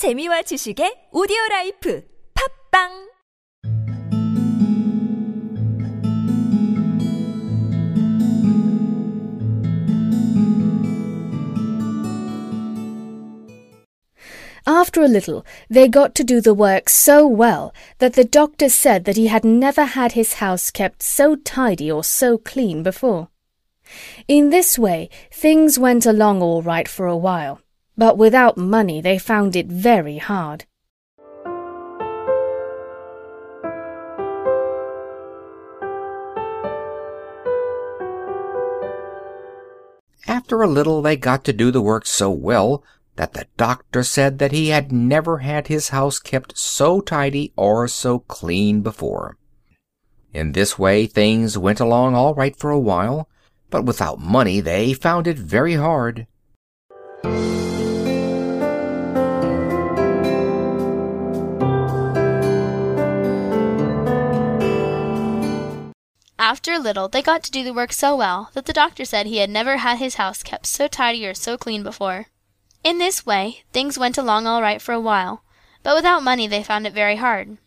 재미와 지식의 오디오 라이프. 팟빵! After a little, they got to do the work so well that the doctor said that he had never had his house kept so tidy or so clean before. In this way, things went along all right for a while, but without money they found it very hard. After a little they got to do the work so well that the doctor said that he had never had his house kept so tidy or so clean before. In this way things went along all right for a while, but without money they found it very hard. After a little they got to do the work so well that the doctor said he had never had his house kept so tidy or so clean before. In this way things went along all right for a while, but without money they found it very hard.